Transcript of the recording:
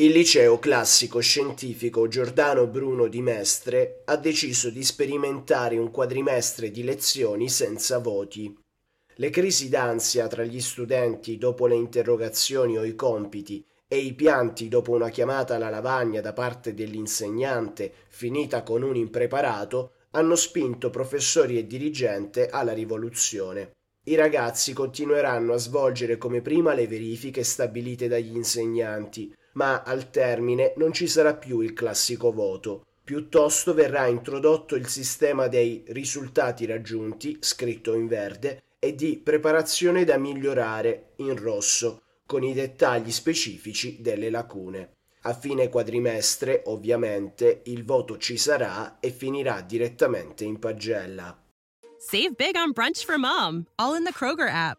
Il liceo classico scientifico Giordano Bruno di Mestre ha deciso di sperimentare un quadrimestre di lezioni senza voti. Le crisi d'ansia tra gli studenti dopo le interrogazioni o i compiti e i pianti dopo una chiamata alla lavagna da parte dell'insegnante finita con un impreparato hanno spinto professori e dirigente alla rivoluzione. I ragazzi continueranno a svolgere come prima le verifiche stabilite dagli insegnanti, ma al termine non ci sarà più il classico voto. Piuttosto verrà introdotto il sistema dei risultati raggiunti, scritto in verde, e di preparazione da migliorare, in rosso, con i dettagli specifici delle lacune. A fine quadrimestre, ovviamente, il voto ci sarà e finirà direttamente in pagella. Save big on brunch for mom, all in the Kroger app.